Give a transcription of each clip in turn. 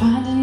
Find it.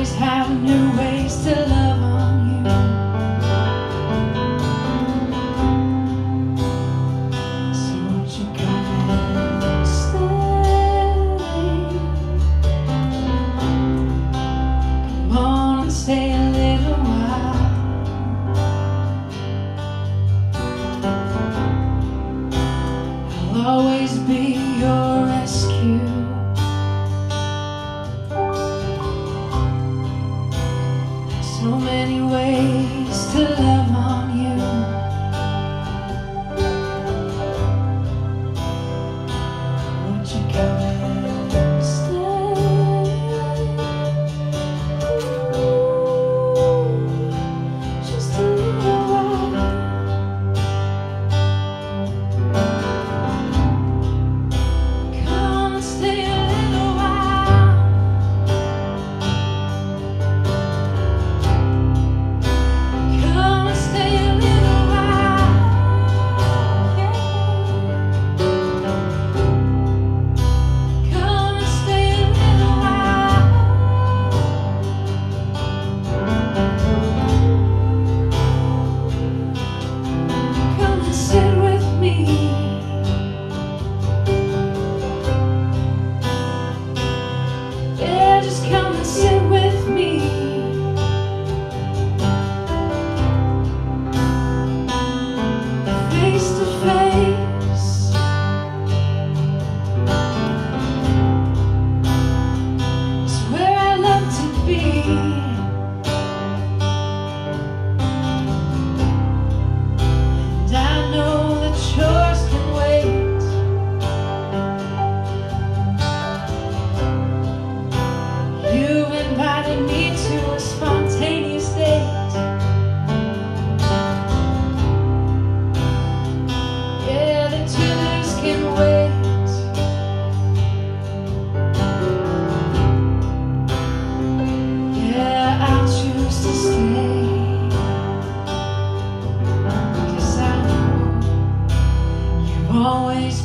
always have new ways to love on you. So won't you come and stay? Come on and stay a little while. I'll always be.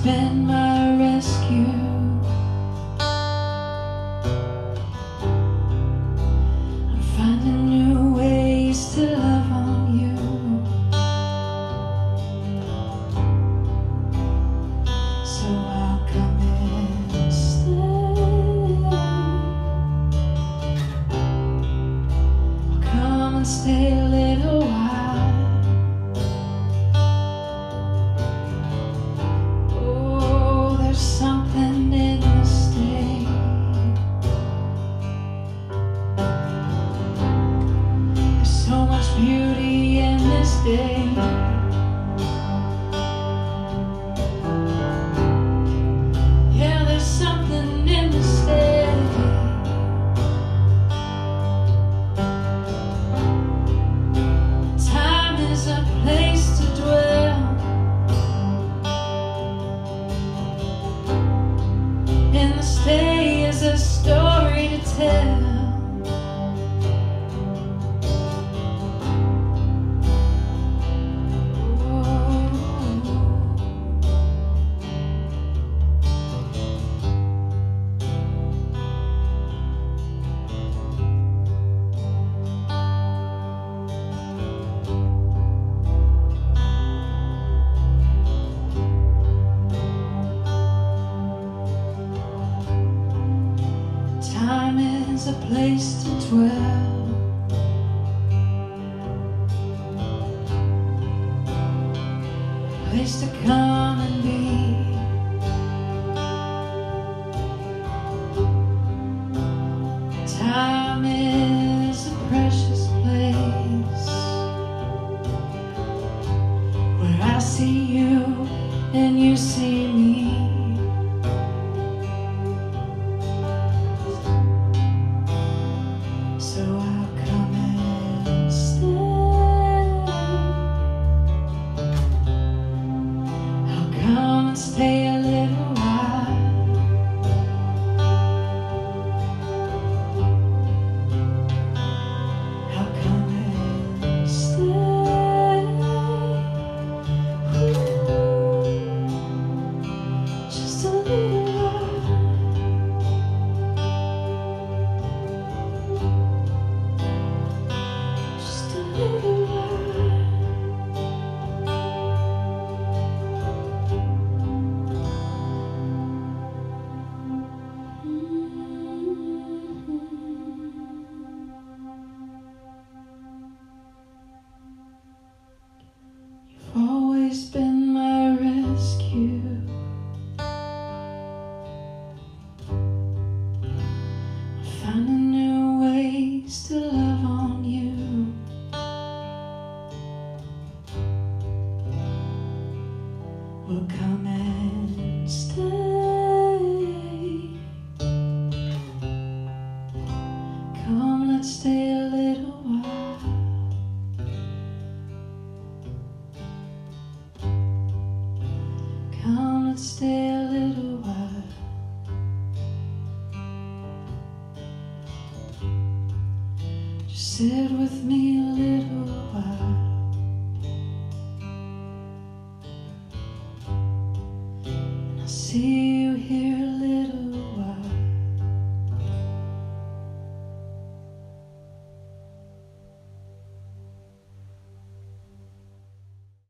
been my rescue. beauty in this day. place to come and be. Time is a precious place where I see you and you see me. might stay a little while. Come and stay a little while. Just sit with me a little while.